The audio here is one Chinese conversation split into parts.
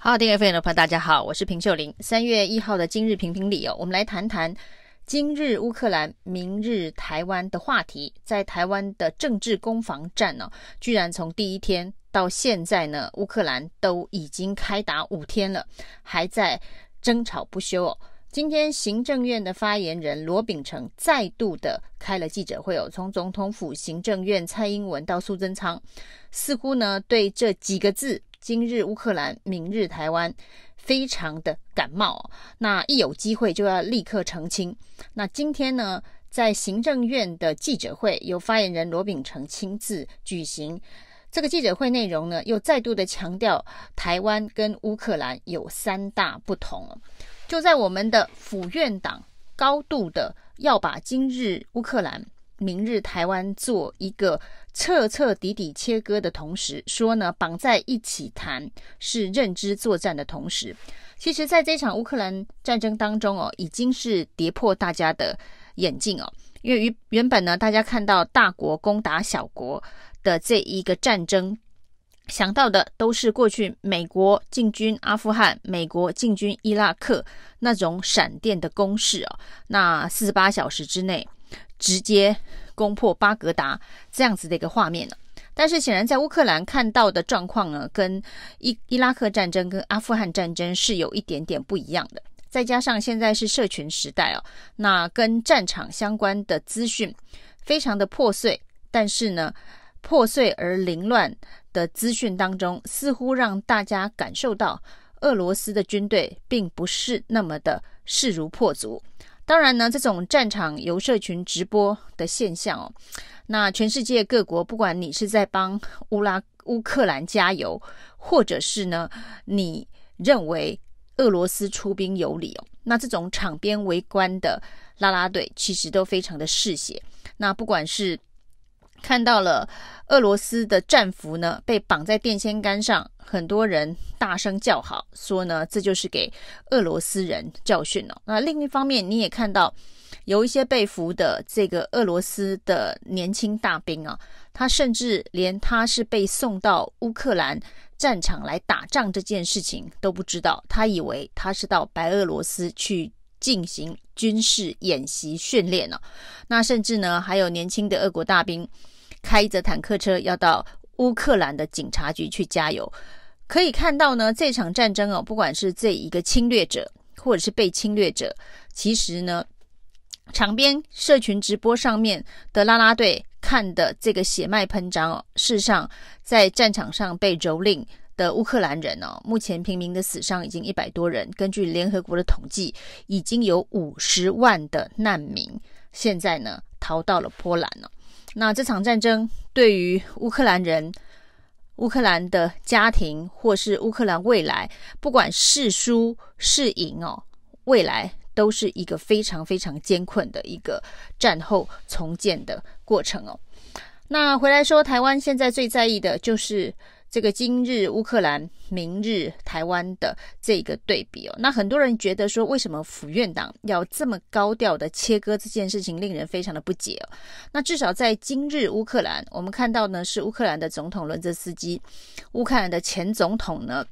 好，订阅会员的朋友，大家好，我是平秀玲。三月一号的今日评评理哦，我们来谈谈今日乌克兰，明日台湾的话题。在台湾的政治攻防战呢、哦，居然从第一天到现在呢，乌克兰都已经开打五天了，还在争吵不休哦。今天行政院的发言人罗秉成再度的开了记者会哦，从总统府、行政院、蔡英文到苏贞昌，似乎呢对这几个字。今日乌克兰，明日台湾，非常的感冒。那一有机会就要立刻澄清。那今天呢，在行政院的记者会，由发言人罗秉成亲自举行。这个记者会内容呢，又再度的强调台湾跟乌克兰有三大不同。就在我们的府院党高度的要把今日乌克兰。明日台湾做一个彻彻底底切割的同时，说呢绑在一起谈是认知作战的同时，其实在这场乌克兰战争当中哦，已经是跌破大家的眼镜哦，因为原原本呢，大家看到大国攻打小国的这一个战争，想到的都是过去美国进军阿富汗、美国进军伊拉克那种闪电的攻势哦，那四十八小时之内。直接攻破巴格达这样子的一个画面呢，但是显然在乌克兰看到的状况呢，跟伊伊拉克战争跟阿富汗战争是有一点点不一样的。再加上现在是社群时代哦，那跟战场相关的资讯非常的破碎，但是呢，破碎而凌乱的资讯当中，似乎让大家感受到俄罗斯的军队并不是那么的势如破竹。当然呢，这种战场由社群直播的现象哦，那全世界各国，不管你是在帮乌拉乌克兰加油，或者是呢，你认为俄罗斯出兵有理哦，那这种场边围观的拉拉队，其实都非常的嗜血。那不管是看到了俄罗斯的战俘呢，被绑在电线杆上，很多人大声叫好，说呢，这就是给俄罗斯人教训哦。那另一方面，你也看到有一些被俘的这个俄罗斯的年轻大兵啊，他甚至连他是被送到乌克兰战场来打仗这件事情都不知道，他以为他是到白俄罗斯去。进行军事演习训练了，那甚至呢，还有年轻的俄国大兵开着坦克车要到乌克兰的警察局去加油。可以看到呢，这场战争哦，不管是这一个侵略者或者是被侵略者，其实呢，场边社群直播上面的啦啦队看的这个血脉喷张哦，事实上在战场上被蹂躏。的乌克兰人哦，目前平民的死伤已经一百多人。根据联合国的统计，已经有五十万的难民现在呢逃到了波兰了。那这场战争对于乌克兰人、乌克兰的家庭，或是乌克兰未来，不管是输是赢哦，未来都是一个非常非常艰困的一个战后重建的过程哦。那回来说，台湾现在最在意的就是。这个今日乌克兰，明日台湾的这个对比哦，那很多人觉得说，为什么府院党要这么高调的切割这件事情，令人非常的不解哦。那至少在今日乌克兰，我们看到呢，是乌克兰的总统伦泽斯基，乌克兰的前总统呢，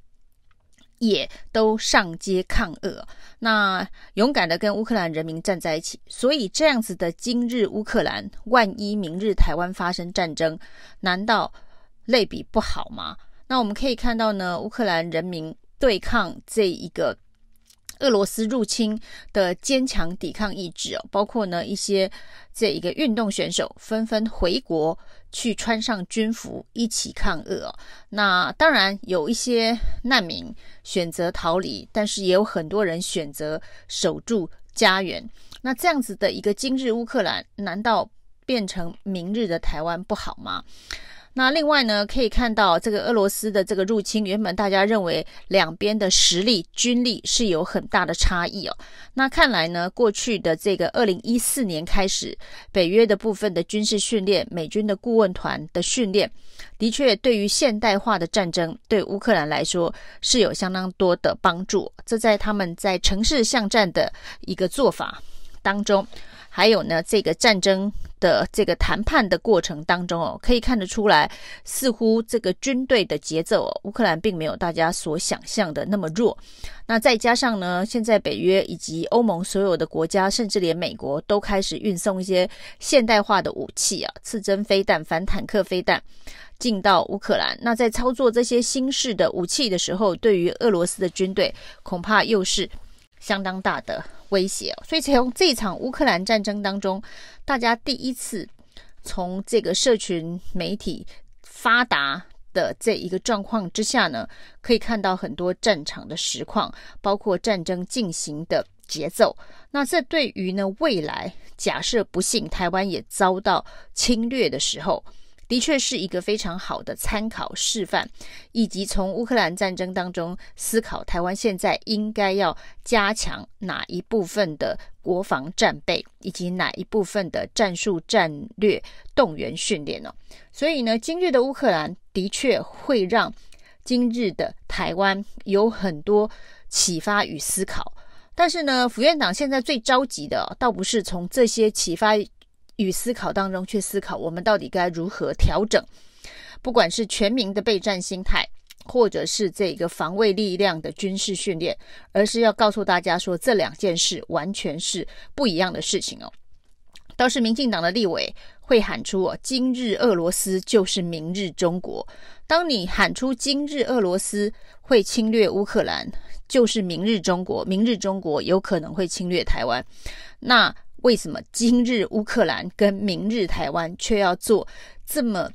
也都上街抗俄，那勇敢的跟乌克兰人民站在一起。所以这样子的今日乌克兰，万一明日台湾发生战争，难道？类比不好吗？那我们可以看到呢，乌克兰人民对抗这一个俄罗斯入侵的坚强抵抗意志哦，包括呢一些这一个运动选手纷纷回国去穿上军服一起抗俄。那当然有一些难民选择逃离，但是也有很多人选择守住家园。那这样子的一个今日乌克兰，难道变成明日的台湾不好吗？那另外呢，可以看到这个俄罗斯的这个入侵，原本大家认为两边的实力、军力是有很大的差异哦。那看来呢，过去的这个二零一四年开始，北约的部分的军事训练、美军的顾问团的训练，的确对于现代化的战争，对乌克兰来说是有相当多的帮助。这在他们在城市巷战的一个做法。当中，还有呢这个战争的这个谈判的过程当中哦，可以看得出来，似乎这个军队的节奏哦，乌克兰并没有大家所想象的那么弱。那再加上呢，现在北约以及欧盟所有的国家，甚至连美国都开始运送一些现代化的武器啊，刺针飞弹、反坦克飞弹进到乌克兰。那在操作这些新式的武器的时候，对于俄罗斯的军队恐怕又是相当大的威胁。所以从这场乌克兰战争当中，大家第一次从这个社群媒体发达的这一个状况之下呢，可以看到很多战场的实况，包括战争进行的节奏。那这对于呢未来，假设不幸台湾也遭到侵略的时候，的确是一个非常好的参考示范，以及从乌克兰战争当中思考台湾现在应该要加强哪一部分的国防战备，以及哪一部分的战术战略动员训练呢？所以呢，今日的乌克兰的确会让今日的台湾有很多启发与思考。但是呢，府院长现在最着急的，倒不是从这些启发。与思考当中去思考，我们到底该如何调整？不管是全民的备战心态，或者是这个防卫力量的军事训练，而是要告诉大家说，这两件事完全是不一样的事情哦。倒是民进党的立委会喊出：“哦，今日俄罗斯就是明日中国。”当你喊出“今日俄罗斯会侵略乌克兰，就是明日中国，明日中国有可能会侵略台湾”，那。为什么今日乌克兰跟明日台湾却要做这么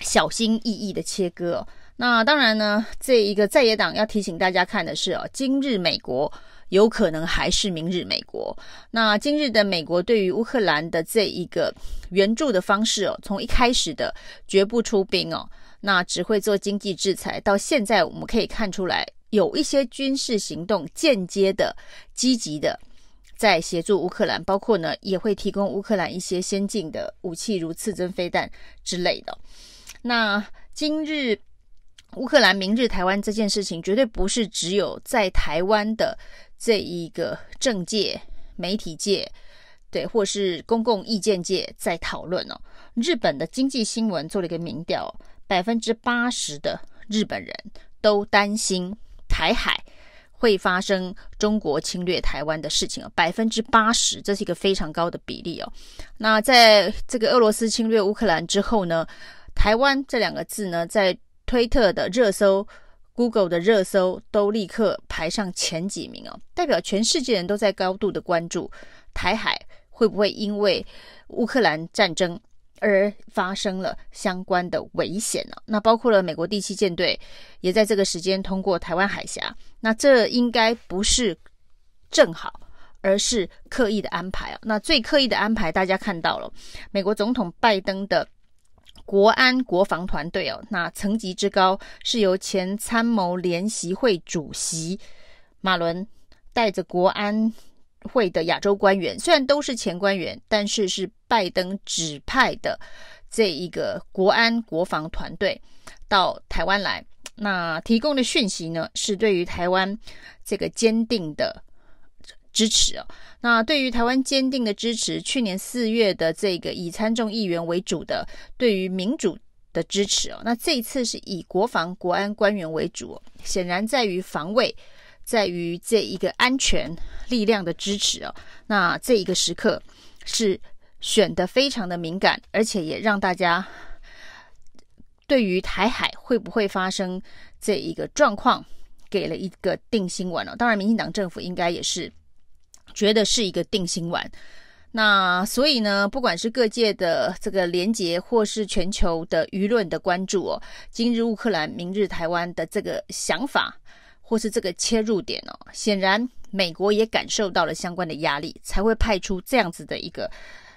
小心翼翼的切割哦？那当然呢，这一个在野党要提醒大家看的是哦，今日美国有可能还是明日美国。那今日的美国对于乌克兰的这一个援助的方式哦，从一开始的绝不出兵哦，那只会做经济制裁，到现在我们可以看出来有一些军事行动间接的、积极的。在协助乌克兰，包括呢也会提供乌克兰一些先进的武器，如刺针飞弹之类的。那今日乌克兰，明日台湾这件事情，绝对不是只有在台湾的这一个政界、媒体界，对，或是公共意见界在讨论哦。日本的经济新闻做了一个民调，百分之八十的日本人都担心台海。会发生中国侵略台湾的事情啊，百分之八十，这是一个非常高的比例哦。那在这个俄罗斯侵略乌克兰之后呢，台湾这两个字呢，在推特的热搜、Google 的热搜都立刻排上前几名哦，代表全世界人都在高度的关注台海会不会因为乌克兰战争。而发生了相关的危险呢？那包括了美国第七舰队也在这个时间通过台湾海峡。那这应该不是正好，而是刻意的安排啊。那最刻意的安排，大家看到了，美国总统拜登的国安国防团队哦，那层级之高是由前参谋联席会主席马伦带着国安。会的亚洲官员虽然都是前官员，但是是拜登指派的这一个国安国防团队到台湾来，那提供的讯息呢，是对于台湾这个坚定的支持哦。那对于台湾坚定的支持，去年四月的这个以参众议员为主的对于民主的支持哦，那这一次是以国防国安官员为主，显然在于防卫。在于这一个安全力量的支持哦，那这一个时刻是选得非常的敏感，而且也让大家对于台海会不会发生这一个状况给了一个定心丸哦。当然，民进党政府应该也是觉得是一个定心丸。那所以呢，不管是各界的这个连结，或是全球的舆论的关注哦，今日乌克兰，明日台湾的这个想法。或是这个切入点哦，显然美国也感受到了相关的压力，才会派出这样子的一个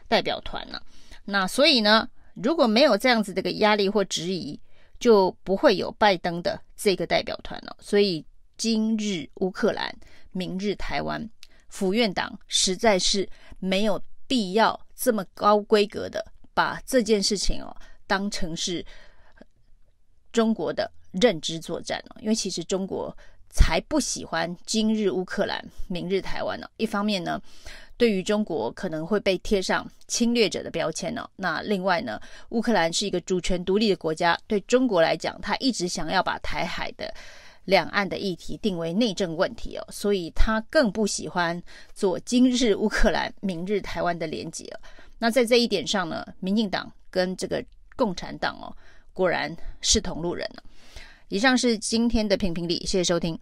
代表团呢。那所以呢，如果没有这样子的一个压力或质疑，就不会有拜登的这个代表团了。所以今日乌克兰，明日台湾，府院党实在是没有必要这么高规格的把这件事情哦当成是中国的认知作战哦，因为其实中国。才不喜欢今日乌克兰，明日台湾呢。一方面呢，对于中国可能会被贴上侵略者的标签呢。那另外呢，乌克兰是一个主权独立的国家，对中国来讲，他一直想要把台海的两岸的议题定为内政问题哦，所以他更不喜欢做今日乌克兰，明日台湾的连结。那在这一点上呢，民进党跟这个共产党哦，果然是同路人了。以上是今天的评评理，谢谢收听。